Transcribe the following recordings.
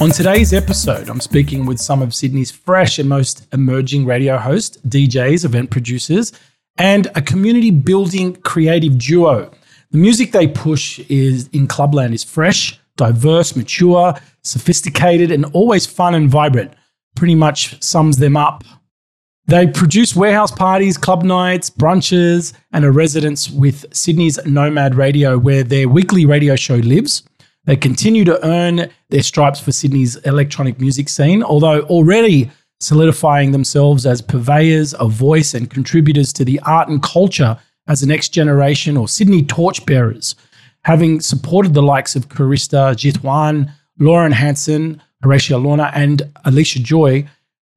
On today's episode, I'm speaking with some of Sydney's fresh and most emerging radio hosts, DJs, event producers, and a community building creative duo. The music they push is in Clubland is fresh, diverse, mature, sophisticated, and always fun and vibrant. Pretty much sums them up. They produce warehouse parties, club nights, brunches, and a residence with Sydney's Nomad Radio, where their weekly radio show lives. They continue to earn their stripes for Sydney's electronic music scene, although already solidifying themselves as purveyors of voice and contributors to the art and culture as the next generation or Sydney torchbearers, having supported the likes of Karista Jitwan, Lauren Hansom, Horatio Luna, and Alicia Joy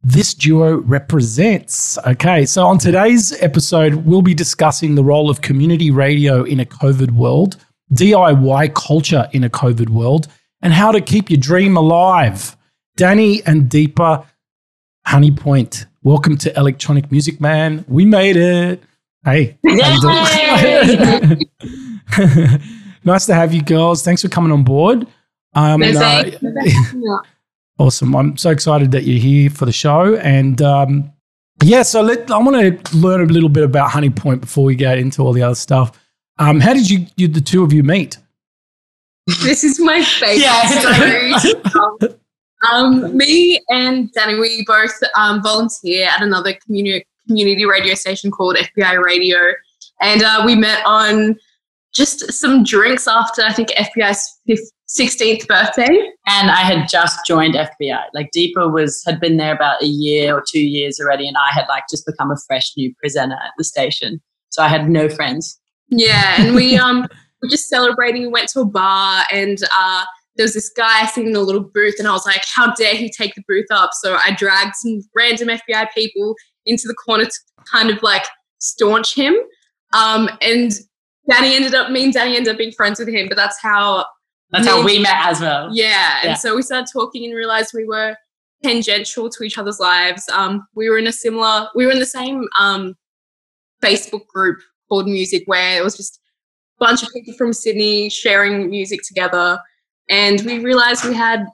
this duo represents. Okay, so on today's episode, we'll be discussing the role of community radio in a COVID world, DIY culture in a COVID world, and how to keep your dream alive. Danny and Deepa Honeypoint, welcome to Electronic Music Man. We made it. Hey. nice to have you girls. Thanks for coming on board. Um, uh, Awesome. I'm so excited that you're here for the show. And um, yeah, so let, I want to learn a little bit about Honeypoint before we get into all the other stuff. Um, how did you, you, the two of you, meet? This is my favorite story. um, um, me and Danny, we both um, volunteer at another community community radio station called FBI Radio, and uh, we met on just some drinks after I think FBI's 16th birthday. And I had just joined FBI. Like Deepa was had been there about a year or two years already, and I had like just become a fresh new presenter at the station. So I had no friends. Yeah, and we um were just celebrating. We went to a bar and uh there was this guy sitting in a little booth, and I was like, how dare he take the booth up? So I dragged some random FBI people into the corner to kind of like staunch him. Um, and Danny ended up, me and Danny ended up being friends with him, but that's how that's how we met as well. Yeah. And yeah. so we started talking and realized we were tangential to each other's lives. Um, we were in a similar, we were in the same um, Facebook group called Music where it was just a bunch of people from Sydney sharing music together. And we realized we had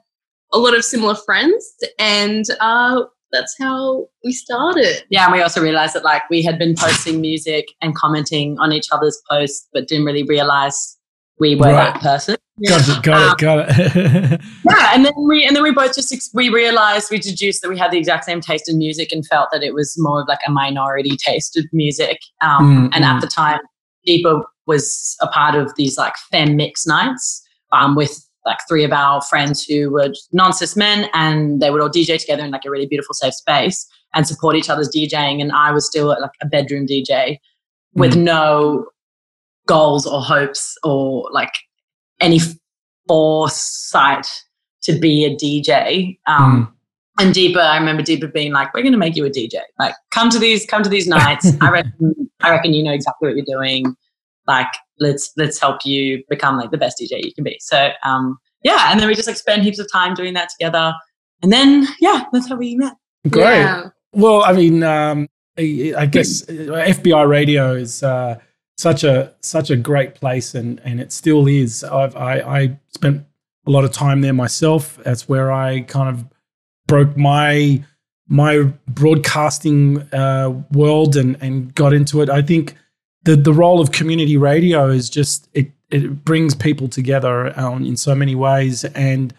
a lot of similar friends and uh, that's how we started. Yeah, and we also realized that like we had been posting music and commenting on each other's posts, but didn't really realize we were right. that person. Got it, got um, it, got it. yeah, and then we and then we both just we realized we deduced that we had the exact same taste in music and felt that it was more of like a minority taste of music. Um, mm, and mm. at the time, Deepa was a part of these like fem mix nights um, with like three of our friends who were non-cis men and they would all DJ together in like a really beautiful safe space and support each other's DJing. And I was still like a bedroom DJ with mm. no goals or hopes or like any foresight to be a DJ. Um, mm. And Deepa, I remember Deepa being like, "We're going to make you a DJ. Like, come to these, come to these nights. I reckon, I reckon you know exactly what you're doing. Like, let's let's help you become like the best DJ you can be." So, um, yeah, and then we just like spend heaps of time doing that together, and then yeah, that's how we met. Great. Yeah. Well, I mean, um, I guess FBI Radio is. Uh, such a such a great place, and and it still is. I've, I I spent a lot of time there myself. That's where I kind of broke my my broadcasting uh, world and and got into it. I think the the role of community radio is just it it brings people together um, in so many ways and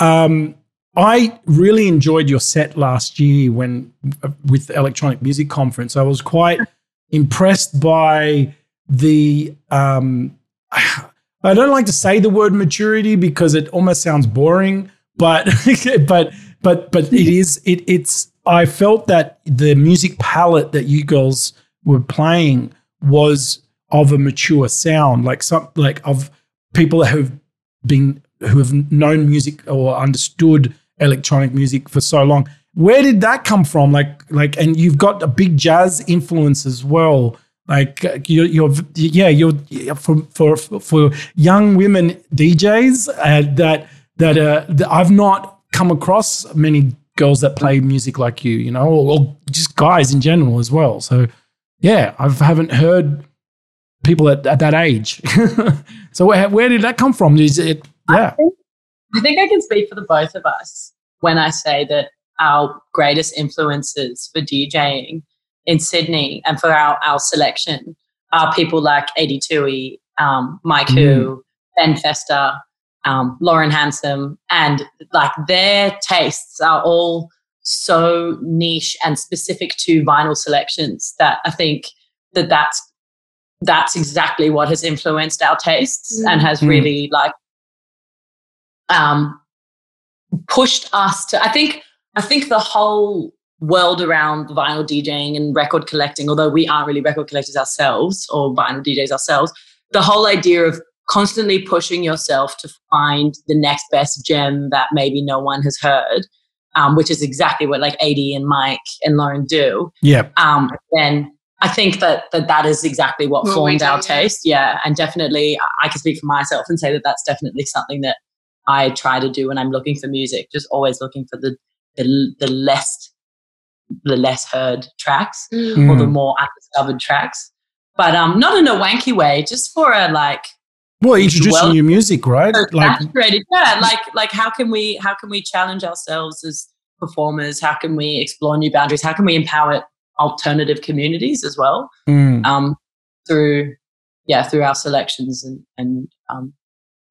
um, I really enjoyed your set last year when uh, with electronic music conference. I was quite impressed by the um, I don't like to say the word maturity because it almost sounds boring, but but but but it is it it's I felt that the music palette that you girls were playing was of a mature sound, like some like of people who've been who have known music or understood electronic music for so long. Where did that come from? Like like and you've got a big jazz influence as well. Like uh, you're, you're yeah, you're for for for young women DJs uh, that that uh, that I've not come across many girls that play music like you, you know, or, or just guys in general as well. So yeah, I haven't heard people at, at that age. so where, where did that come from? Is it yeah? I think I can speak for the both of us when I say that our greatest influences for DJing in Sydney and for our, our selection are people like 82 um, Mike mm. Hu, Ben Fester, um, Lauren Hansom, and like their tastes are all so niche and specific to vinyl selections that I think that that's that's exactly what has influenced our tastes mm. and has mm. really like um pushed us to I think I think the whole world around vinyl DJing and record collecting, although we aren't really record collectors ourselves or vinyl DJs ourselves, the whole idea of constantly pushing yourself to find the next best gem that maybe no one has heard, um, which is exactly what like AD and Mike and Lauren do. Yeah. Um, then I think that that, that is exactly what well, formed our taste. Yeah. And definitely, I can speak for myself and say that that's definitely something that I try to do when I'm looking for music, just always looking for the, the, the less the less heard tracks mm. or the more undiscovered tracks. But um, not in a wanky way, just for a like well, introducing well, new music, right? Like, yeah. Like, like how can we how can we challenge ourselves as performers? How can we explore new boundaries? How can we empower alternative communities as well? Mm. Um, through yeah, through our selections and and um,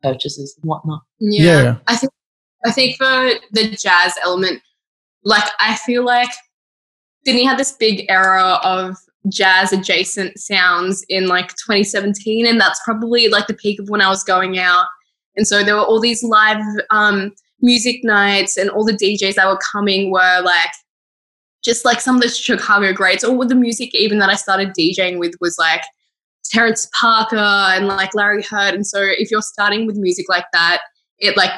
purchases and whatnot. Yeah. yeah, I think I think for the jazz element, like I feel like Sydney had this big era of jazz adjacent sounds in like 2017 and that's probably like the peak of when i was going out. And so there were all these live um, music nights and all the djs that were coming were like just like some of the chicago greats. Or the music even that i started djing with was like terrence parker and like larry heard and so if you're starting with music like that it like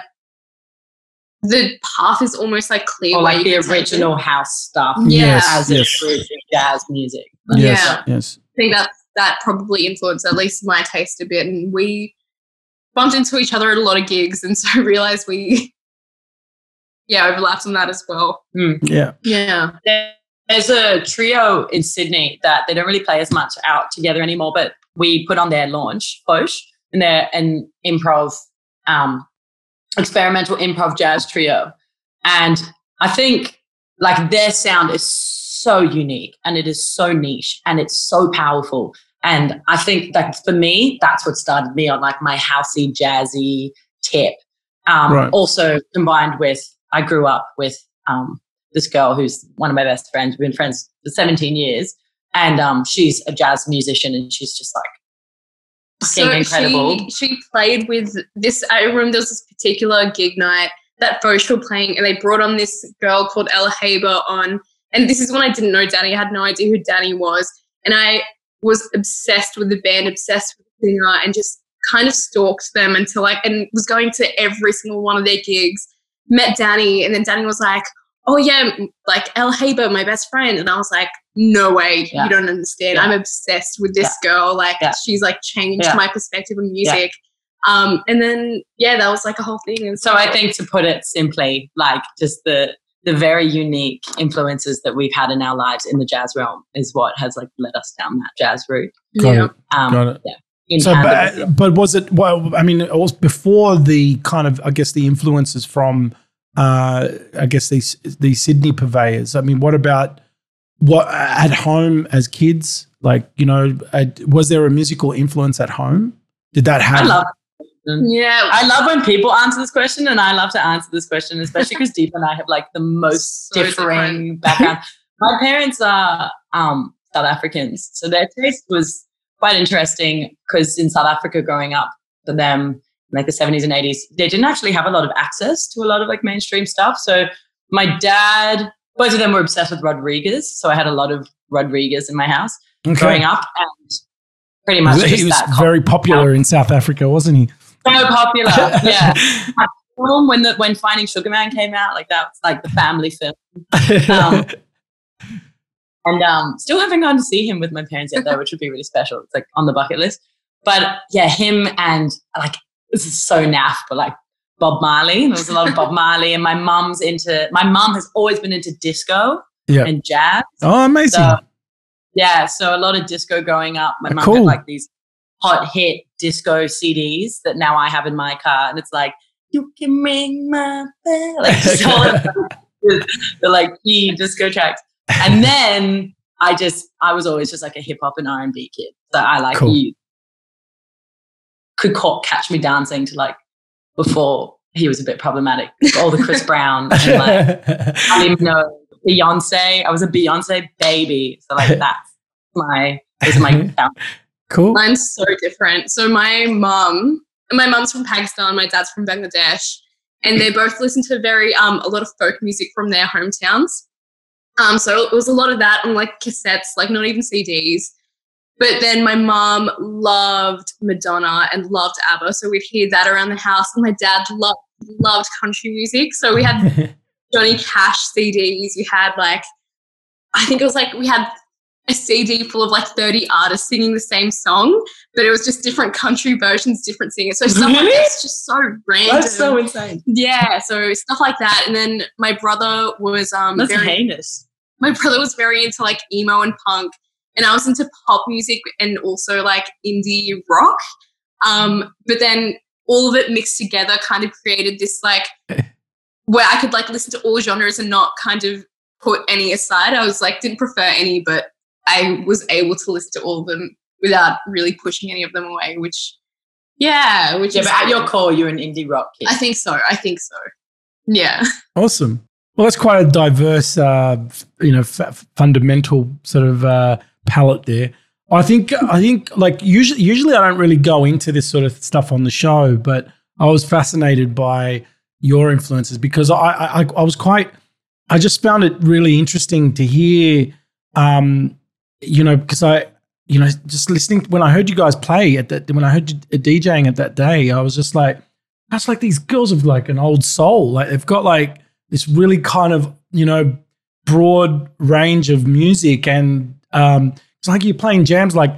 the path is almost like clear. Or like the original house stuff. Yeah. As yes. jazz music. Yes. Yeah. Yes. I think that that probably influenced at least my taste a bit. And we bumped into each other at a lot of gigs and so realized we yeah, overlapped on that as well. Mm. Yeah. Yeah. There's a trio in Sydney that they don't really play as much out together anymore, but we put on their launch, Foch, and they're an improv um, experimental improv jazz trio. And I think like their sound is so unique and it is so niche and it's so powerful. And I think that for me, that's what started me on like my housey, jazzy tip. Um, right. Also combined with, I grew up with um, this girl who's one of my best friends. We've been friends for 17 years. And um, she's a jazz musician and she's just like so incredible. She, she played with this. I remember there was this particular gig night that were playing, and they brought on this girl called Ella Haber on. And this is when I didn't know Danny. I had no idea who Danny was, and I was obsessed with the band, obsessed with the singer, and just kind of stalked them until like, and was going to every single one of their gigs. Met Danny, and then Danny was like, "Oh yeah, like Ella Haber, my best friend," and I was like, no way, yeah. you don't understand. Yeah. I'm obsessed with this yeah. girl. Like she's like changed my perspective on music. Um, and then yeah, that was like a whole thing. And so, so I think to put it simply, like just the the very unique influences that we've had in our lives in the jazz realm is what has like led us down that jazz route. Got yeah. It. Um, Got it. Yeah. so, but, but was it? Well, I mean, it was before the kind of, I guess, the influences from, uh, I guess these these Sydney purveyors. I mean, what about what at home as kids? Like, you know, was there a musical influence at home? Did that happen? Love yeah, I love when people answer this question, and I love to answer this question, especially because Deep and I have like the most so differing background. My parents are um, South Africans, so their taste was quite interesting because in South Africa, growing up for them, like the 70s and 80s, they didn't actually have a lot of access to a lot of like mainstream stuff. So my dad both of them were obsessed with Rodriguez. So I had a lot of Rodriguez in my house okay. growing up. And pretty much he was very popular in South Africa, wasn't he? So popular, yeah. when the when Finding Sugarman came out, like that was like the family film. Um, and um, still haven't gone to see him with my parents yet, though, which would be really special. It's like on the bucket list. But yeah, him and like this is so naff, but like Bob Marley. There was a lot of Bob Marley, and my mom's into. My mom has always been into disco yeah. and jazz. Oh, amazing! So, yeah, so a lot of disco growing up. My mom cool. had like these hot hit disco CDs that now I have in my car, and it's like you can ring my bell. Like, just all the, the like key disco tracks. And then I just, I was always just like a hip hop and R and B kid. So I like cool. you could caught, catch me dancing to like before he was a bit problematic. All the Chris Brown and like I didn't even know Beyonce. I was a Beyonce baby. So like that's my is my cool. Mine's so different. So my mom, my mom's from Pakistan, my dad's from Bangladesh, and they both listen to very um a lot of folk music from their hometowns. Um, so it was a lot of that on like cassettes, like not even CDs. But then my mom loved Madonna and loved ABBA, so we'd hear that around the house. And my dad loved loved country music, so we had Johnny Cash CDs. We had like, I think it was like we had a CD full of like 30 artists singing the same song, but it was just different country versions, different singers. So stuff really? like that's just so random. That's so insane. Yeah, so stuff like that. And then my brother was um that's very, heinous. My brother was very into like emo and punk, and I was into pop music and also like indie rock. Um, but then all of it mixed together kind of created this like where I could like listen to all genres and not kind of put any aside. I was like, didn't prefer any, but I was able to listen to all of them without really pushing any of them away, which, yeah, which yeah, but at your core, you're an indie rock kid. I think so. I think so. Yeah. Awesome. Well, that's quite a diverse, uh, you know, f- fundamental sort of uh, palette there. I think, I think, like usually, usually I don't really go into this sort of stuff on the show, but I was fascinated by your influences because I, I, I was quite, I just found it really interesting to hear um, you know, because I, you know, just listening when I heard you guys play at that, when I heard you DJing at that day, I was just like, that's like these girls of like an old soul. Like they've got like this really kind of, you know, broad range of music. And um, it's like you're playing jams like,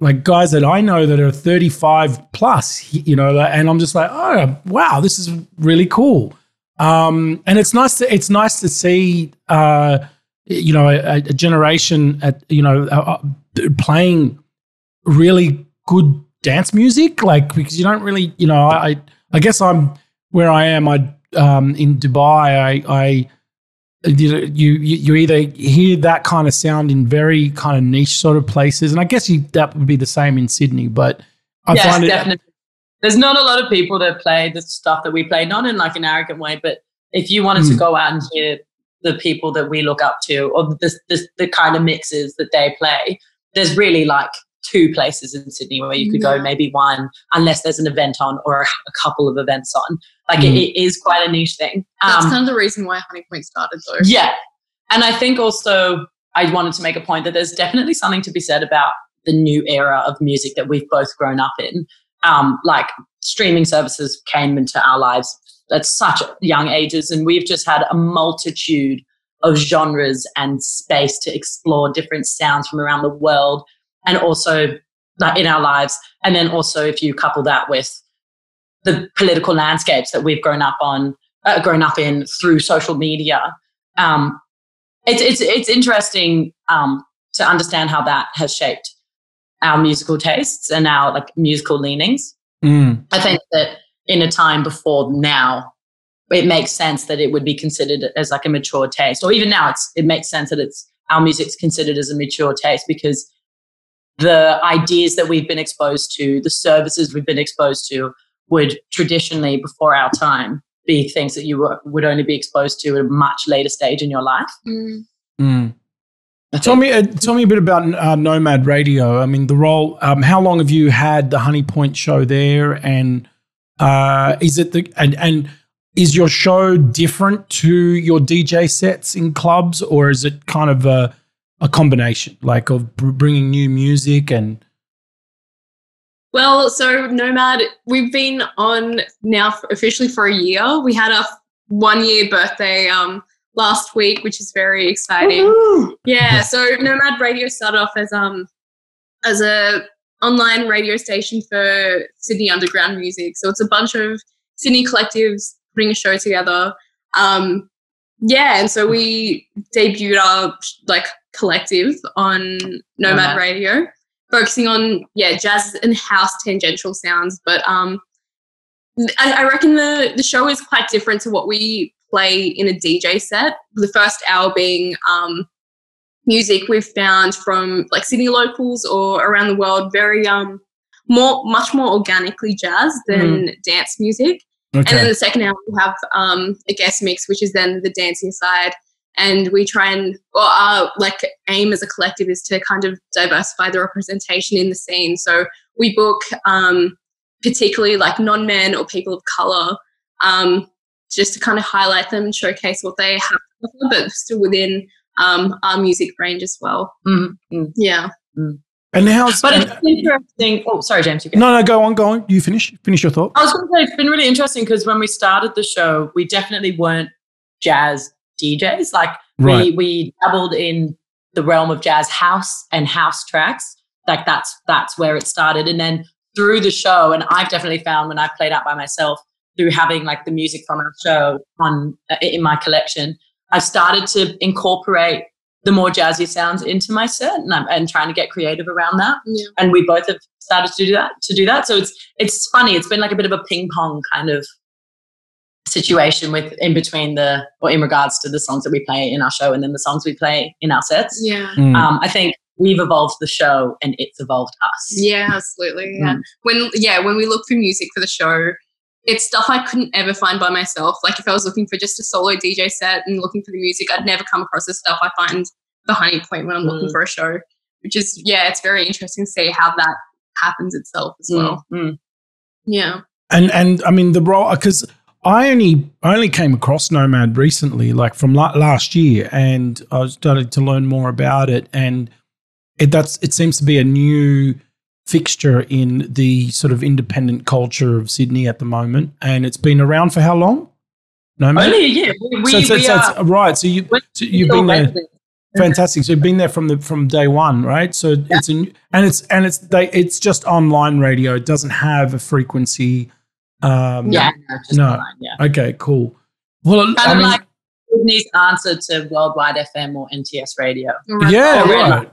like guys that I know that are 35 plus, you know, and I'm just like, oh, wow, this is really cool. Um, and it's nice to, it's nice to see, uh, you know, a, a generation at you know uh, uh, playing really good dance music, like because you don't really, you know, I I guess I'm where I am. I um, in Dubai, I I you, you you either hear that kind of sound in very kind of niche sort of places, and I guess you, that would be the same in Sydney. But I yes, find it definitely. There's not a lot of people that play the stuff that we play, not in like an arrogant way, but if you wanted mm. to hmm. go out and hear the people that we look up to or the, the, the kind of mixes that they play, there's really like two places in Sydney where you could yeah. go, maybe one, unless there's an event on or a couple of events on. Like mm. it, it is quite a niche thing. That's um, kind of the reason why Honey Point started, though. Yeah. And I think also I wanted to make a point that there's definitely something to be said about the new era of music that we've both grown up in. Um, like streaming services came into our lives at such young ages. And we've just had a multitude of genres and space to explore different sounds from around the world and also in our lives. And then also, if you couple that with the political landscapes that we've grown up on, uh, grown up in through social media, um, it's it's it's interesting um, to understand how that has shaped our musical tastes and our like musical leanings. Mm. I think that in a time before now, it makes sense that it would be considered as like a mature taste. Or even now, it's it makes sense that it's our music's considered as a mature taste because the ideas that we've been exposed to, the services we've been exposed to, would traditionally, before our time, be things that you were, would only be exposed to at a much later stage in your life. Mm. Mm. Tell me, uh, tell me a bit about uh, Nomad Radio. I mean, the role. Um, how long have you had the Honey Point show there, and uh, is it the and and is your show different to your DJ sets in clubs, or is it kind of a a combination, like of bringing new music and? Well, so Nomad, we've been on now for, officially for a year. We had a one year birthday um, last week, which is very exciting. Woo-hoo! Yeah, so Nomad Radio started off as um as a online radio station for Sydney underground music. So it's a bunch of Sydney collectives putting a show together. Um, yeah, and so we debuted our like collective on Nomad uh-huh. Radio, focusing on yeah jazz and house tangential sounds. But um, I, I reckon the the show is quite different to what we play in a DJ set. The first hour being um, music we've found from like Sydney locals or around the world, very um more much more organically jazz than dance music. And then the second hour we have um, a guest mix, which is then the dancing side. And we try and, well, our like aim as a collective is to kind of diversify the representation in the scene. So we book um, particularly like non-men or people of color, um, just to kind of highlight them and showcase what they have, but still within um, our music range as well. Mhm, mm. Yeah. And how's But and- it's interesting. Oh, sorry, James. You no, no, go on, go on. You finish. Finish your thought. I was going to say it's been really interesting because when we started the show, we definitely weren't jazz DJs. Like Right. we we dabbled in the realm of jazz house and house tracks. Like that's that's where it started, and then through the show, and I've definitely found when I've played out by myself through having like the music from our show on uh, in my collection, I've started to incorporate the more jazzy sounds into my set, and I'm and trying to get creative around that Yeah. and we both have started to do that to do that so it's it's funny it's been like a bit of a ping pong kind of situation with in between the or in regards to the songs that we play in our show and then the songs we play in our sets Yeah. Mm. um i think we've evolved the show and it's evolved us Yeah, absolutely. Yeah. Mm. When yeah, when we look for music for the show, it's stuff I couldn't ever find by myself. Like if I was looking for just a solo DJ set and looking for the music, I'd never come across the stuff I find the honey point when I'm looking Mm. for a show. Which is yeah, it's very interesting to see how that happens itself as well. Mm, mm. Yeah. and and I mean the role because I only I only came across Nomad recently, like from la- last year, and I started to learn more about it, and it that's it seems to be a new fixture in the sort of independent culture of Sydney at the moment, and it's been around for how long? Nomad. only a year we, so, so, we so are right. So you so you've been there. Fantastic. So you've been there from the from day one, right? So it's a, and it's and it's they it's just online radio. It doesn't have a frequency. Um, yeah no, just No. online, yeah Okay. Cool. Well, kind I of mean, like Sydney's answer to worldwide fm or nts radio yeah, Oh, really? right.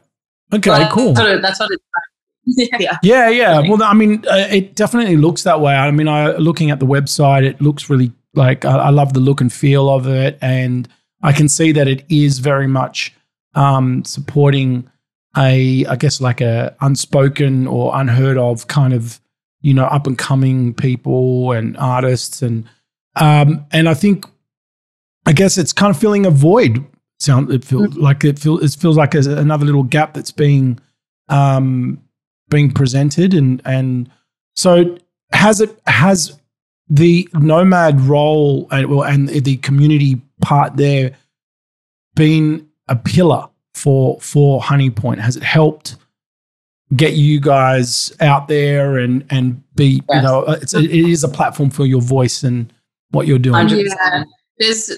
Okay. But cool. that's what, that's what it's like. yeah Yeah, yeah. Well, I mean, uh, it definitely looks that way. I mean, I looking at the website, it looks really like I, I love the look and feel of it, and I can see that it is very much um, supporting a, I guess, like a unspoken or unheard of kind of, you know, up and coming people and artists, and um, and I think, I guess it's kind of filling a void. Sound it feels like it feels it feels like another little gap that's being um, being presented. And and so has it has the nomad role and well and the community part there been a pillar for for honey point? Has it helped get you guys out there and and be you know uh, it's it is a platform for your voice and what you're doing 100%. Yeah. There's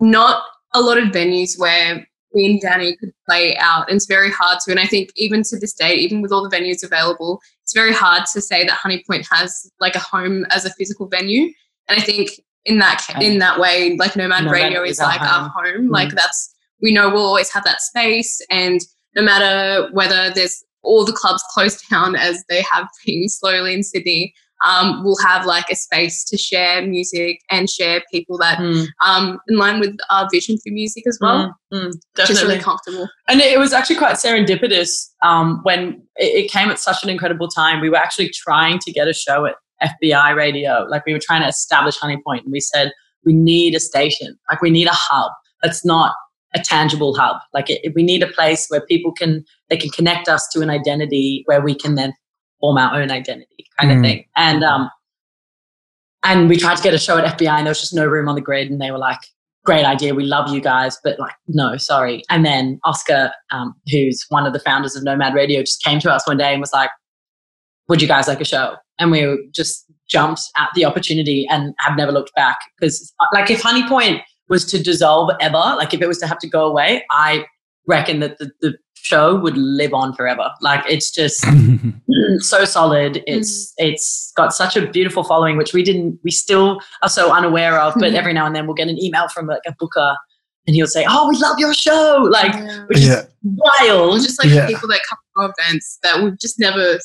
not a lot of venues where me and Danny could play out. And it's very hard to. And I think even to this day, even with all the venues available, it's very hard to say that Honey Point has like a home as a physical venue. And I think in that in that way, like Nomad Nomad Radio is is our like our home. home. Like mm. that's we know we'll always have that space, and no matter whether there's all the clubs close down as they have been slowly in Sydney, um, we'll have like a space to share music and share people that Mm, um, in line with our vision for music as well. mm, mm, Just definitely. really comfortable. And it was actually quite serendipitous um, when it, it came at such an incredible time. We were actually trying to get a show at FBI radio. Like we were trying to establish Honey Point, and we said we need a station. Like we need a hub. That's not a tangible hub. Like it, we need a place where people can they can connect us to an identity where we can then form our own identity, kind Mm. of thing. And um, and we tried to get a show at FBI, and there was just no room on the grid, and they were like great idea. We love you guys, but like, no, sorry. And then Oscar, um, who's one of the founders of Nomad Radio, just came to us one day and was like, would you guys like a show? And we just jumped at the opportunity and have never looked back. Because like if Honey Point was to dissolve ever, like if it was to have to go away, I reckon that the, the show would live on forever. Like it's just so solid. It's it's got such a beautiful following, which we didn't, we still are so unaware of. But Mhm. every now and then we'll get an email from like a booker, and he'll say, "Oh, we love your show!" Like, which Yeah. is wild. Or just like Yeah. people that come to our events that we've just never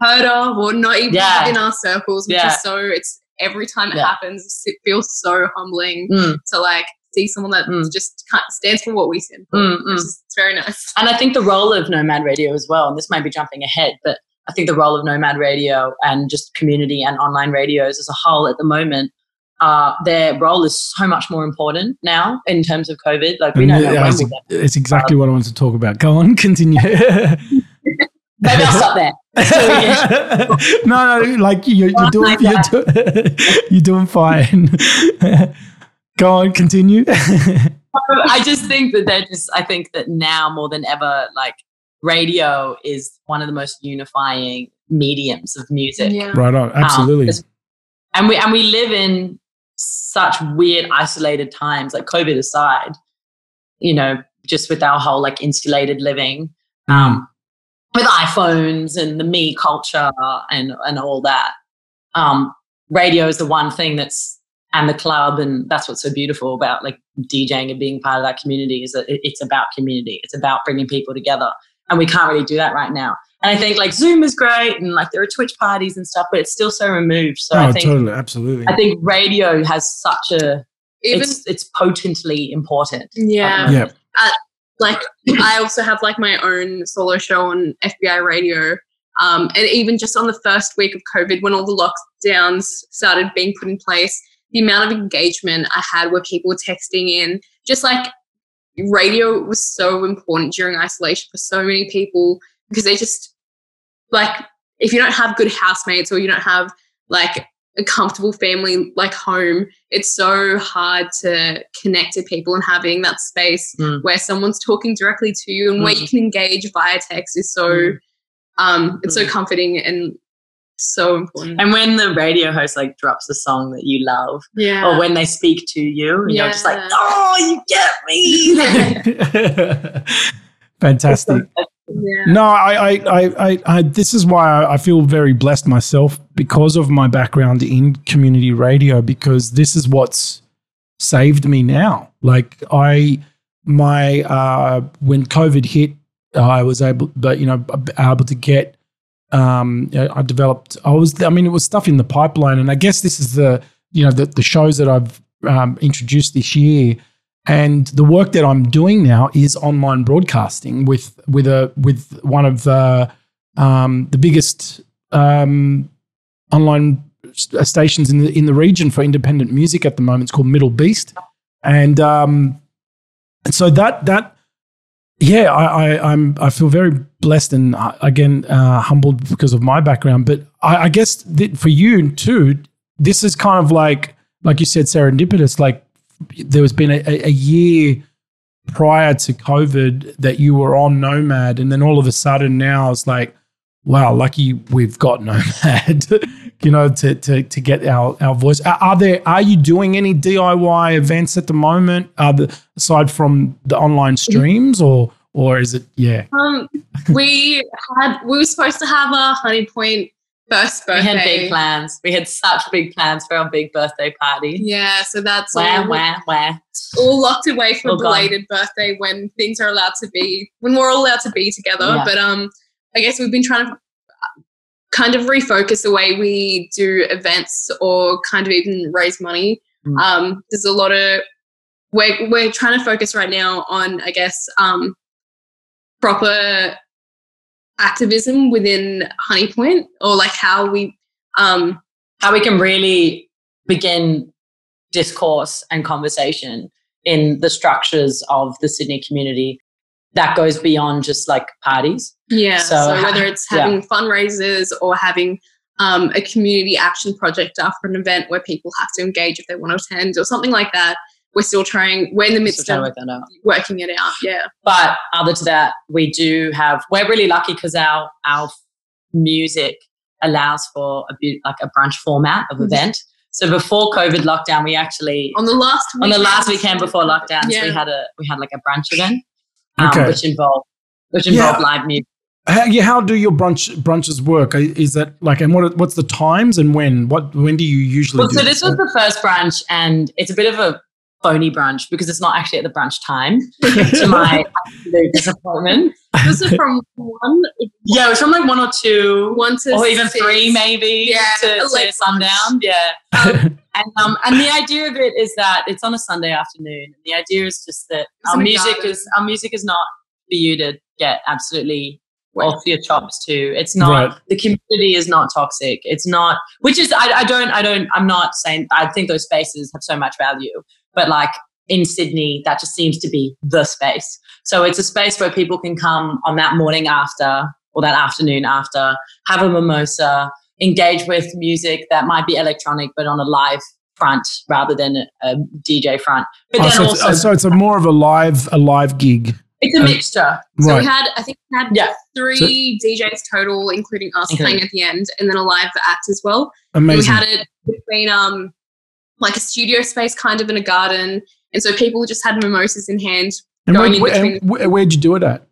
heard of or not even Yeah. in our circles, which Yeah. is so it's every time it Yeah. happens, it feels so humbling Mm. to like see someone that Mm. just stands for what we stand for. Mm, mm. is, it's very nice. And I think the role of Nomad Radio as well, and this might be jumping ahead, but I think the role of Nomad Radio and just community and online radios as a whole at the moment, uh, their role is so much more important now in terms of COVID. Like we know yeah, when it's, it's exactly what I wanted to talk about. Go on, continue. Maybe I'll stop there. no, no, like you, you're doing, you're, do, you're doing fine. Go on, continue. I just think that they're just. I think that now more than ever, like radio is one of the most unifying mediums of music. Yeah. right on, absolutely. Um, and we and we live in such weird isolated times like covid aside you know just with our whole like insulated living um with iphones and the me culture and and all that um radio is the one thing that's and the club and that's what's so beautiful about like djing and being part of that community is that it- it's about community. It's about bringing people together and we can't really do that right now. And i think like zoom is great and like there are twitch parties and stuff but it's still so removed. So oh, i think totally, absolutely. I think radio has such a Even it's it's potently important. yeah, yeah, like I also have like my own solo show on FBI radio. Um, and even just on the first week of COVID, when all the lockdowns started being put in place, the amount of engagement I had where people were texting in, just like radio was so important during isolation for so many people because they just like if you don't have good housemates or you don't have like a comfortable family like home, it's so hard to connect to people and having that space Mm. where someone's talking directly to you and where Mm. you can engage via text is so Mm. um it's so Mm. comforting and so important. And when the radio host like drops a song that you love, yeah. or when they speak to you, and you're just like, oh, you get me. fantastic. Yeah. No, I, I, I, I, this is why I, I feel very blessed myself because of my background in community radio, because this is what's saved me now. Like I, my, uh, when COVID hit, I was able, but you know, able to get, um, I developed, I was, I mean, it was stuff in the pipeline. And I guess this is the, you know, the, the shows that I've um, introduced this year and the work that I'm doing now is online broadcasting with with a with one of the um, the biggest um, online stations in the in the region for independent music at the moment. It's called MDLBEAST, and um, and so that that yeah, I, I I'm I feel very blessed and uh, again uh, humbled because of my background. But I, I guess for you too, this is kind of like like you said, serendipitous. Like there was been a, a- year prior to COVID that you were on Nomad, and then all of a sudden now it's like, wow, lucky we've got Nomad, you know, to to to get our our voice. Are, are there are you doing any DIY events at the moment, uh, the, aside from the online streams, or or is it yeah? Um, we had we were supposed to have a Honey Point first we had big plans. We had such big plans for our big birthday party. Yeah, so that's Wah, all, wah, wah. all locked away for All a gone. belated birthday when things are allowed to be when we're all allowed to be together. Yeah. But um, I guess we've been trying to kind of refocus the way we do events or kind of even raise money. Mm. Um, there's a lot of we're we're trying to focus right now on I guess um proper activism within Honeypoint or like how we um how we can really begin discourse and conversation in the structures of the Sydney community that goes beyond just like parties. Yeah. So So, whether it's yeah. having fundraisers or having um, a community action project after an event where people have to engage if they want to attend or something like that, we're still trying. We're in the midst of work working it out. Yeah. But other to that, we do have. We're really lucky because our our music allows for a bit like a brunch format of Mhm. event. So before COVID lockdown, we actually On the last on the last weekend before lockdown, Yeah. we had a we had like a brunch event, um, Okay. which involved which Yeah. involved live music. How, yeah, how do your brunch brunches work? Is that like, and what what's the times and when? What when do you usually Well, do so this was the first brunch, and it's a bit of a phony brunch because it's not actually at the brunch time. to my absolute disappointment. Was it from one? Yeah, it was from like one or two, One to or even six? three, maybe. Yeah, to, a to late sundown. Yeah. Um, And um, and the idea of it is that it's on a Sunday afternoon. The idea is just that It's our music garden. is our music is not for you to get absolutely off your chops to. It's not Right. the community is not toxic. It's not which is I, I don't I don't I'm not saying I think those spaces have so much value, but like in Sydney, that just seems to be the space. So it's a space where people can come on that morning after or that afternoon after, have a mimosa, engage with music that might be electronic but on a live front rather than a, a DJ front. But Oh, then so, it's, also oh, so it's a more of a live a live gig, it's a mixture. So right? we had, I think we had Yeah. three DJs total, including us Okay. playing at the end, and then a live act as well. Amazing. We had it between um like a studio space kind of in a garden. And so people just had mimosas in hand and going where, in where, and where, where'd you do it at?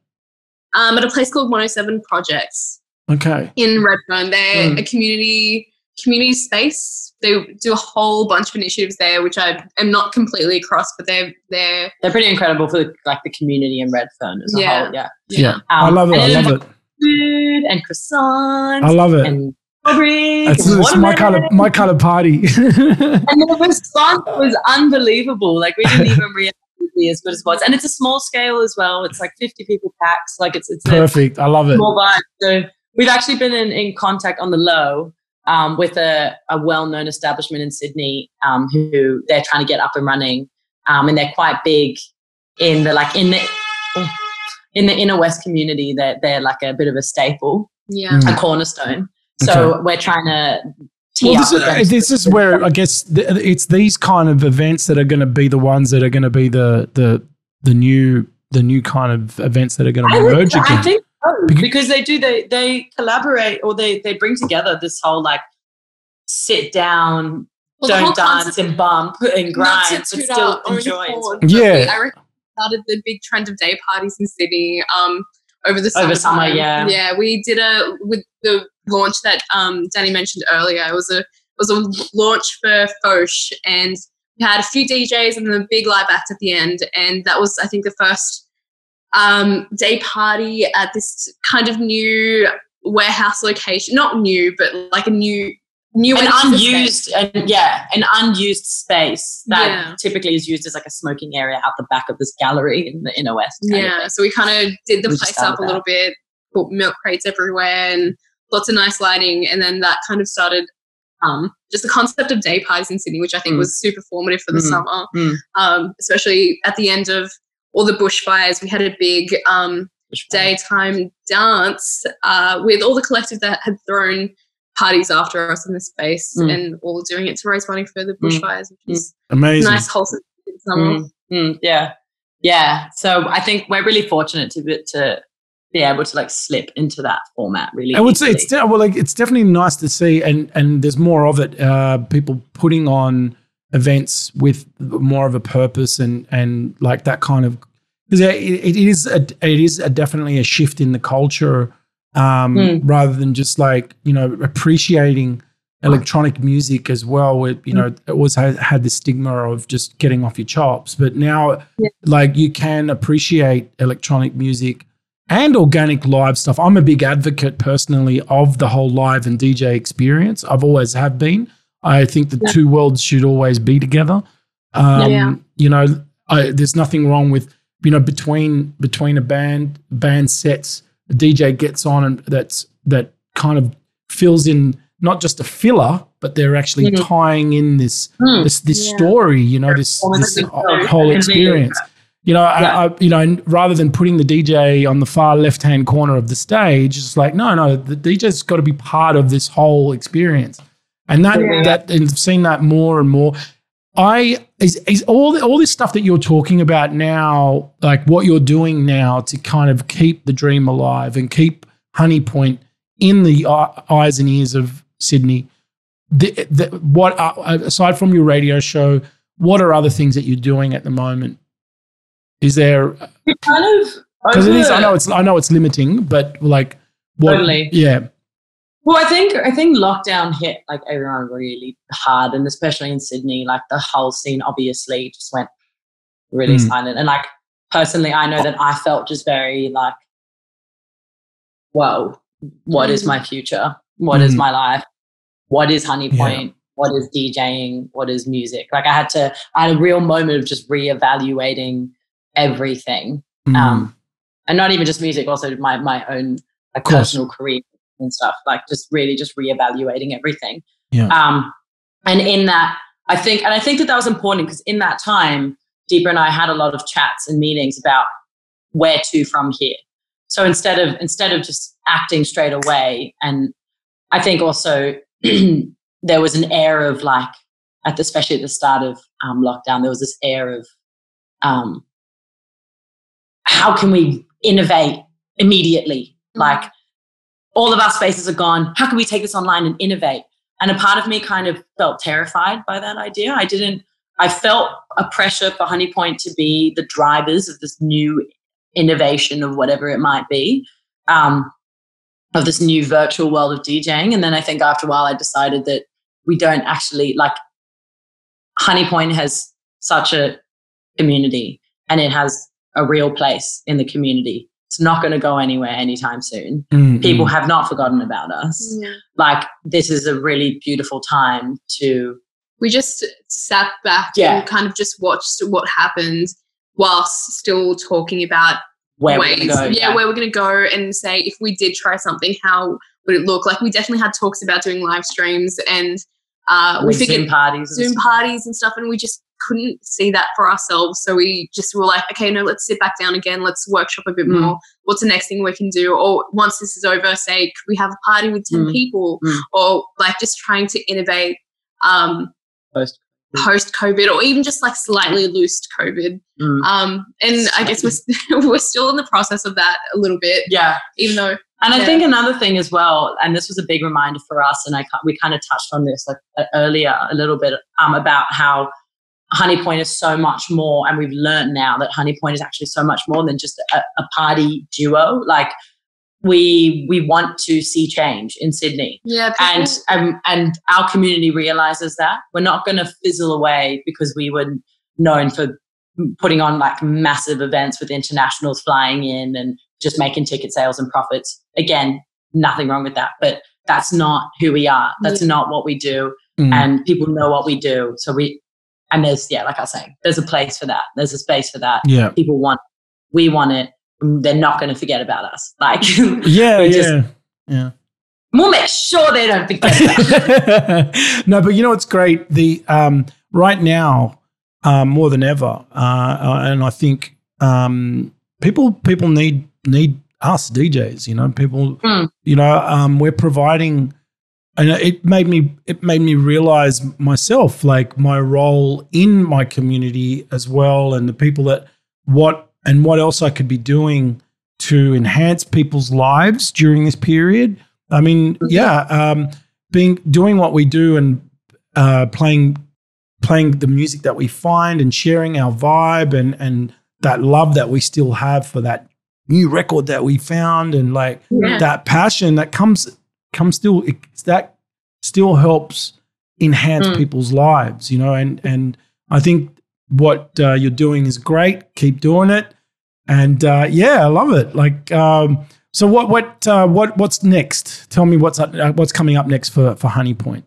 um, at a place called 107 Projects Okay. in Redfern. They're Mm. a community community space. They do a whole bunch of initiatives there, which I am not completely across, but they're they're They're pretty incredible for like the community in Redfern as a Yeah. whole. Yeah. Yeah. Um, I love it. and I love it. Food and croissants I love it. and strawberries. It's, and it's my kind of my kind of party. And the response was unbelievable. Like we didn't even realize it would be as good as it was. And it's a small scale as well. It's like 50 people packs. Like it's it's Perfect. I love it. small vibe. So we've actually been in, in contact on the low um, with a, a well-known establishment in Sydney um, who they're trying to get up and running. Um, and they're quite big in the like in the in the inner west community. They're they're like a bit of a staple, yeah. Mm. a cornerstone. So we're trying to Well, this is, this is where I guess th- it's these kind of events that are going to be the ones that are going to be the the the new the new kind of events that are going to I, would- emerge I again. think so, Beca- because they do they they collaborate or they they bring together this whole like sit down, Well, don't dance concept- and bump and grind, but still enjoy it. horn, but Yeah. I started the big trend of day parties in Sydney um, over the summer. Over summer, yeah. Yeah, we did a with the launch that um, Danny mentioned earlier. It was a it was a launch for Foch, and we had a few DJs and then a big live act at the end, and that was I think the first um, day party at this kind of new warehouse location. Not new, but like a new new An unused and yeah, an unused space that Yeah. typically is used as like a smoking area out the back of this gallery in the inner west. Yeah, so we kind of did the We place up a little bit, put milk crates everywhere, and lots of nice lighting. And then that kind of started um, just the concept of day parties in Sydney, which I think Mm. was super formative for the Mm. summer, Mm. um, especially at the end of all the bushfires. We had a big um, daytime dance uh, with all the collective that had thrown parties after us in the space Mm. and all doing it to raise money for the Mm. bushfires, which is Amazing. nice, wholesome summer. Mm, mm, yeah, yeah. So I think we're really fortunate to be, to be able to like slip into that format. Really, I would say it's de- well, like it's definitely nice to see, and and there's more of it. Uh, people putting on events with more of a purpose and and like that kind of because it, it is a, it is a definitely a shift in the culture, um, Mm. rather than just like you know appreciating electronic music as well. Where you know it was had, had the stigma of just getting off your chops, but now Yeah. like you can appreciate electronic music and organic live stuff. I'm a big advocate personally of the whole live and DJ experience. I've always have been. I think the Yeah. two worlds should always be together. Um, Yeah. You know, I, there's nothing wrong with you know between between a band band sets, a DJ gets on and that's that kind of fills in not just a filler, but they're actually Mhm. tying in this Mm. this this Yeah. story. You know, this this whole experience. You know, Yeah. I, I, you know, and rather than putting the DJ on the far left hand corner of the stage, it's like no, no, the DJ's got to be part of this whole experience, and that Yeah. that and I've seen that more and more. I is is all the, all this stuff that you're talking about now, like what you're doing now to kind of keep the dream alive and keep Honey Point in the eyes and ears of Sydney. The, the, what are, aside from your radio show, what are other things that you're doing at the moment? Is there kind of because it is? I know it's I know it's limiting, but like what? Totally. Yeah, Well, I think I think lockdown hit like everyone really hard, and especially in Sydney, like the whole scene obviously just went really mm. silent. And like personally, I know that I felt just very like, whoa, what is my future? What mm. is my life? What is Honey Point? Yeah. What is DJing? What is music? Like I had to, I had a real moment of just reevaluating everything. Mm. Um, and not even just music, also my, my own like personal career and stuff, like just really just reevaluating everything. Yeah. Um, and in that, I think, and I think that that was important because in that time, Deepa and I had a lot of chats and meetings about where to from here. So instead of instead of just acting straight away, and I think also there was an air of like, at the, especially at the start of um, lockdown, there was this air of um, how can we innovate immediately? Mm-hmm. Like all of our spaces are gone. How can we take this online and innovate? And a part of me kind of felt terrified by that idea. I didn't, I felt a pressure for Honeypoint to be the drivers of this new innovation of whatever it might be, um, of this new virtual world of DJing. And then I think after a while, I decided that we don't actually like Honeypoint has such a community and it has a real place in the community. It's not going to go anywhere anytime soon. Mm-hmm. People have not forgotten about us. Yeah. Like, this is a really beautiful time to. We just sat back yeah. and kind of just watched what happened whilst still talking about where ways, go, yeah, yeah, where we're going to go and say if we did try something, how would it look? Like, we definitely had talks about doing live streams and uh, we figured Zoom parties, Zoom parties and stuff, and we just couldn't see that for ourselves. So we just were like, okay, no, let's sit back down again. Let's workshop a bit mm. more. What's the next thing we can do? Or once this is over, say, could we have a party with 10 mm. people? Mm. Or like just trying to innovate um, post post COVID or even just like slightly loosed COVID. Mm. Um, and I guess we're, we're still in the process of that a little bit. Yeah. Even though. And yeah. I think another thing as well, and this was a big reminder for us, and I we kind of touched on this like earlier a little bit um, about how Honeypoint is so much more, and we've learned now that Honeypoint is actually so much more than just a, a party duo. Like we we want to see change in Sydney. Yeah, and um, and our community realizes that we're not going to fizzle away because we were known for putting on like massive events with internationals flying in and just making ticket sales and profits. Again, nothing wrong with that, but that's not who we are. That's yeah. not what we do, mm. and people know what we do. So we and there's, yeah, like I was saying, there's a place for that. There's a space for that. Yeah. People want, we want it. They're not going to forget about us. Like, yeah, yeah. Just, yeah. We'll make sure they don't forget no, but you know what's great? The um, right now, um, more than ever, uh, uh, and I think um, people people need need us DJs. You know, people. Mm. You know, um, we're providing and it made me it made me realize myself like my role in my community as well and the people that what and what else I could be doing to enhance people's lives during this period. I mean, yeah, um, being doing what we do and uh, playing playing the music that we find and sharing our vibe and and that love that we still have for that new record that we found and like yeah. that passion that comes comes still it, that still helps enhance mm. people's lives, you know. And and I think what uh, you're doing is great. Keep doing it, and uh, yeah, I love it. Like, um, so what what uh, what what's next? Tell me what's up, uh, what's coming up next for for Honey Point.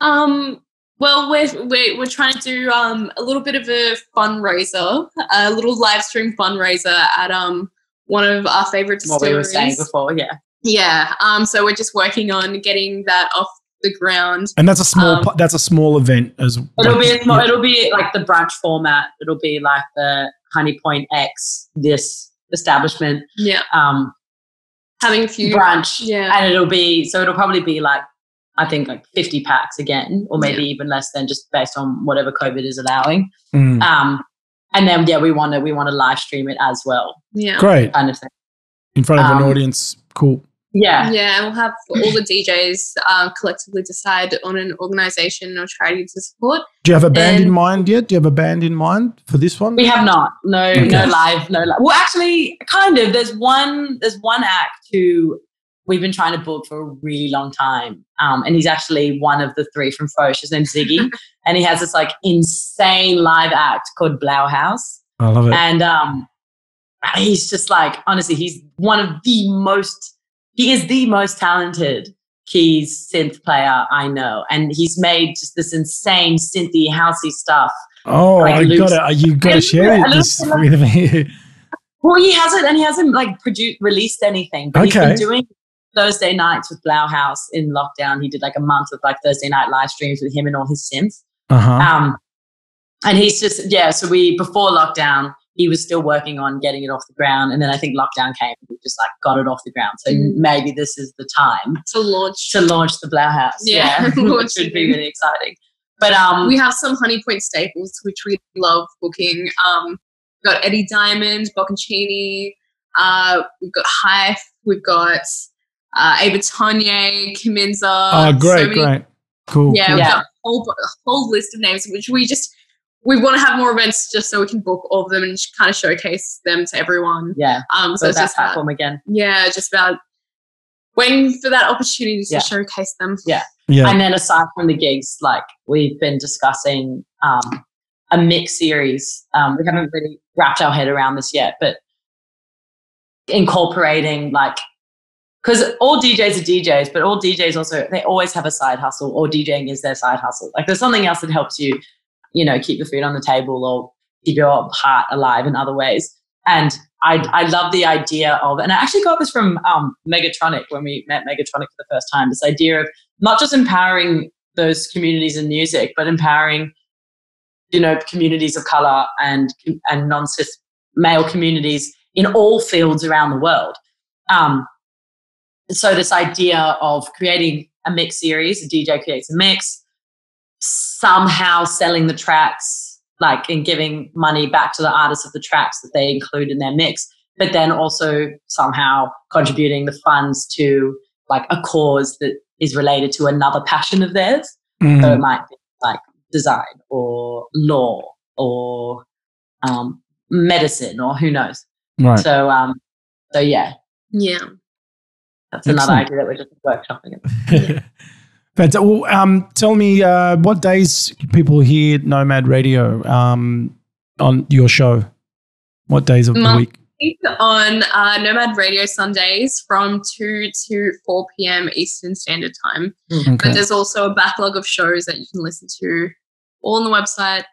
Um. Well, we're, we're, we're trying to do um, a little bit of a fundraiser, a little live stream fundraiser at um, one of our favorite distilleries. What we were saying before, yeah. Yeah. Um, so we're just working on getting that off the ground. And that's a small um, that's a small event as well. It'll be small, it'll be like the brunch format. It'll be like the Honey Point X this establishment. Yeah. Um having a few brunch. Yeah. And it'll be so it'll probably be like I think like 50 packs again, or maybe yeah. even less than just based on whatever COVID is allowing. Mm. Um and then yeah, we want to we want to live stream it as well. Yeah. Great. Kind of thing. In front of um, an audience. Cool. Yeah. Yeah. We'll have all the DJs uh, collectively decide on an organization or charity to support. Do you have a band and in mind yet? Do you have a band in mind for this one? We have not. No, okay. no live, no live. Well, actually, kind of. There's one. There's one act who we've been trying to book for a really long time. Um, and he's actually one of the three from Foch. His name's Ziggy. and he has this like insane live act called Blauhaus. I love it. And um, he's just like, honestly, he's one of the most, he is the most talented keys synth player I know. And he's made just this insane synthy, housey stuff. Oh, like I gotta, you gotta share this with me. Well, he hasn't, and he hasn't like produced, released anything. But okay. he's been doing Thursday nights with Blauhaus in lockdown. He did like a month of like Thursday night live streams with him and all his synths. Uh-huh. Um, and he's just yeah. So we before lockdown, he was still working on getting it off the ground, and then I think lockdown came. and We just like got it off the ground. So mm. maybe this is the time to launch to launch the Blauhaus. Yeah, yeah. which would be really exciting. But um, we have some Honey Point staples, which we love booking. Um, we've got Eddie Diamond, Boccaccini. Uh, we've got Hype. We've got uh, Ava Tonye, Kiminza. Oh, great, so many, great. Cool. Yeah, cool. we've got a whole, a whole list of names, which we just, we want to have more events just so we can book all of them and kind of showcase them to everyone. Yeah. Um, so, so it's just platform about, again. Yeah, just about waiting for that opportunity to yeah. showcase them. Yeah. Yeah. And then aside from the gigs, like we've been discussing um, a mix series. Um, we haven't really wrapped our head around this yet, but incorporating like because all DJs are DJs, but all DJs also they always have a side hustle, or DJing is their side hustle. Like there's something else that helps you, you know, keep the food on the table or keep your heart alive in other ways. And I I love the idea of, and I actually got this from um, Megatronic when we met Megatronic for the first time. This idea of not just empowering those communities in music, but empowering, you know, communities of color and and non cis male communities in all fields around the world. Um, so this idea of creating a mix series, a DJ creates a mix, somehow selling the tracks, like and giving money back to the artists of the tracks that they include in their mix, but then also somehow contributing the funds to like a cause that is related to another passion of theirs. Mm. So it might be like design or law or um, medicine or who knows. Right. So um, so yeah. Yeah. That's Excellent. another idea that we're just workshopping. But well, um, tell me uh, what days people hear Nomad Radio um, on your show? What days of the week? On uh, Nomad Radio Sundays from 2 to 4 p.m. Eastern Standard Time. Hmm. Okay. But there's also a backlog of shows that you can listen to all on the website.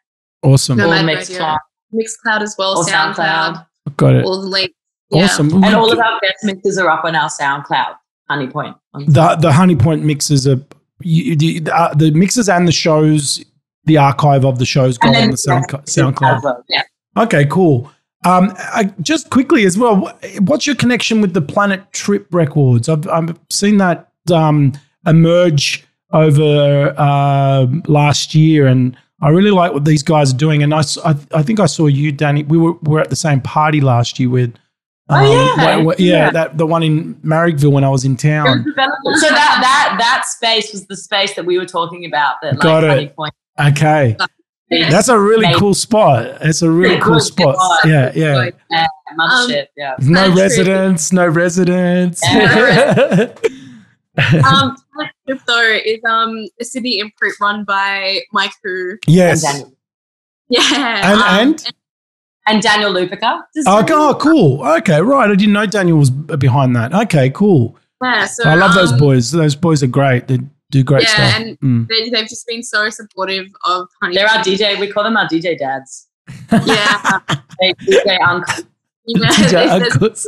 Awesome. Nomad Mixcloud. Mixcloud as well, or SoundCloud. SoundCloud. Got it. All the links Awesome. And all of our guest mixes are up on our SoundCloud, Honey Point. The the Honey Point mixes are you, the, uh, the mixes and the shows, the archive of the shows go on the sound, SoundCloud. Well, yeah. Okay, cool. Um, I, just quickly as well, what's your connection with the Planet Trip Records? I've, I've seen that um, emerge over uh, last year, and I really like what these guys are doing. And I, I, I think I saw you, Danny. We were, were at the same party last year with Oh um, yeah, where, where, yeah, yeah, that the one in Marrickville when I was in town. So that that that space was the space that we were talking about. That got like, it. Point. Okay, that's a really Maybe. cool spot. It's a really cool spot. Yeah, yeah. yeah mothership. Um, yeah. No residents. No residents. Yeah. um, though is um a city imprint run by Mike Who. Yes. And yeah. And, um, and? and and Daniel Lupica. Oh, oh, cool. Okay, right. I didn't know Daniel was behind that. Okay, cool. Yeah, so, I love um, those boys. Those boys are great. They do great yeah, stuff. and mm. they, have just been so supportive of Honey. They're our DJ. We call them our DJ dads. yeah, they DJ uncles. Yeah, DJ uncles.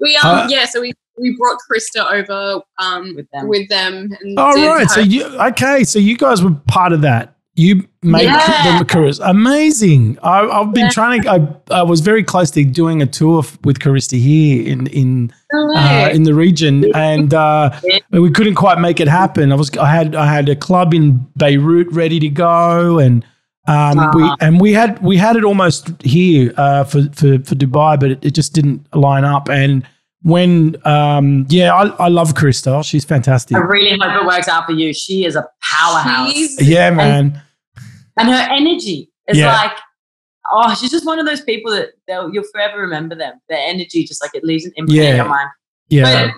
we um uh, yeah, so we we brought Carista over um with them. With them and oh right, so you okay? So you guys were part of that. You make yeah. the Carista amazing. I, have been yeah. trying to. I, I, was very close to doing a tour with Carista here in in uh, in the region, and uh, we couldn't quite make it happen. I was I had I had a club in Beirut ready to go, and um, uh-huh. we and we had we had it almost here uh, for, for for Dubai, but it, it, just didn't line up. And when um, yeah, I, I love Carista. She's fantastic. I really hope it works out for you. She is a powerhouse. She's, yeah, man. And, her energy is yeah. like oh she's just one of those people that you'll forever remember them their energy just like it leaves an imprint yeah. in your mind yeah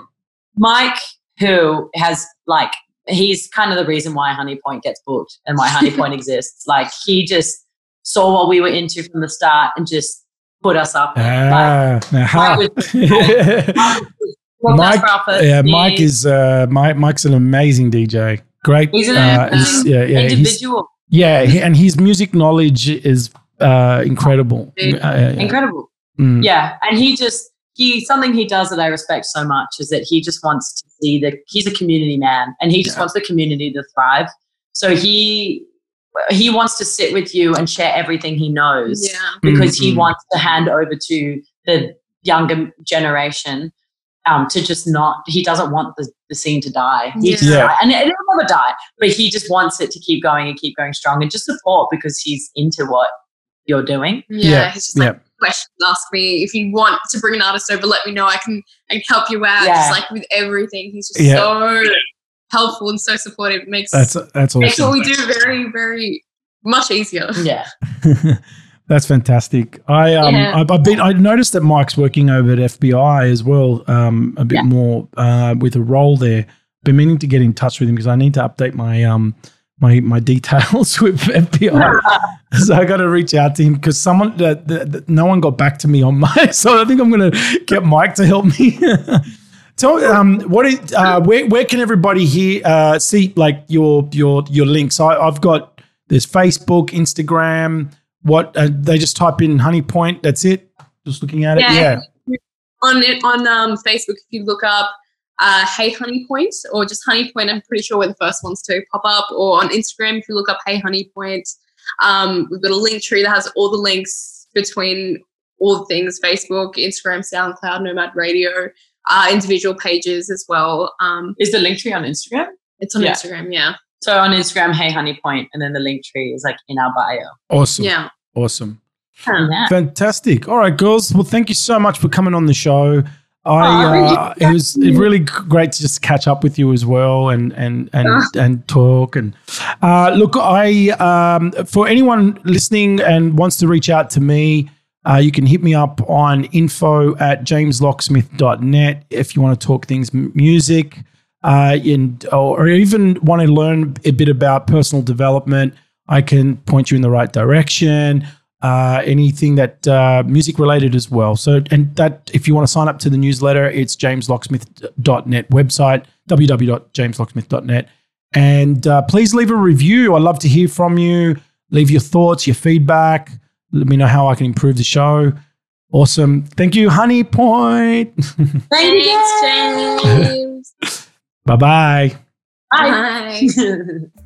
Mike, who has like he's kind of the reason why Honey Point gets booked and why Honey Point exists. Like he just saw what we were into from the start and just put us up. Ah, like, Mike, yeah, Mike is uh, Mike. Mike's an amazing DJ. Great. He's an uh, he's, yeah, yeah, individual. Yeah, he, and his music knowledge is uh, incredible. Uh, incredible. Mm. Yeah, and he just he something he does that I respect so much is that he just wants to see that he's a community man and he just yeah. wants the community to thrive. So he he wants to sit with you and share everything he knows yeah. because mm-hmm. he wants to hand over to the younger generation um, to just not he doesn't want the, the scene to die he yeah. Die. and it, will never die but he just wants it to keep going and keep going strong and just support because he's into what you're doing yeah, yeah. he's just like questions ask me if you want to bring an artist over let me know i can i can help you out yeah. just like with everything he's just yeah. so helpful and so supportive it makes that's that's awesome. makes what we do very very much easier yeah That's fantastic. I um yeah. I, have been I noticed that Mike's working over at FBI as well, um a bit yeah. more uh, with a role there. Been meaning to get in touch with him because I need to update my um my my details with FBI. so I got to reach out to him because someone that uh, no one got back to me on my. So I think I'm gonna get Mike to help me. Tell um what is uh where where can everybody here uh see like your your your links? I, I've got there's Facebook, Instagram what uh, they just type in honey point that's it? Just looking at it? Yeah, yeah. on it on um, facebook if you look up uh, hey honey point or just honey point i'm pretty sure we're the first ones to pop up. Or on instagram if you look up hey honey point um, we've got a link tree that has all the links between all the things facebook instagram soundcloud nomad radio uh, individual pages as well um, is the link tree on instagram? It's on yeah. instagram yeah so on Instagram, hey honey point, and then the link tree is like in our bio. Awesome. Yeah. Awesome. Fantastic. All right, girls. Well, thank you so much for coming on the show. I uh, it was really great to just catch up with you as well and and and and talk and uh, look. I um, for anyone listening and wants to reach out to me. Uh, you can hit me up on info at jameslocksmith.net if you want to talk things music uh, and, or even want to learn a bit about personal development, I can point you in the right direction. Uh, anything that uh, music related as well. So, and that if you want to sign up to the newsletter, it's jameslocksmith.net website, www.jameslocksmith.net. And uh, please leave a review. I'd love to hear from you. Leave your thoughts, your feedback. Let me know how I can improve the show. Awesome. Thank you, Honey Point. Thanks, James. Bye-bye. Bye. Bye.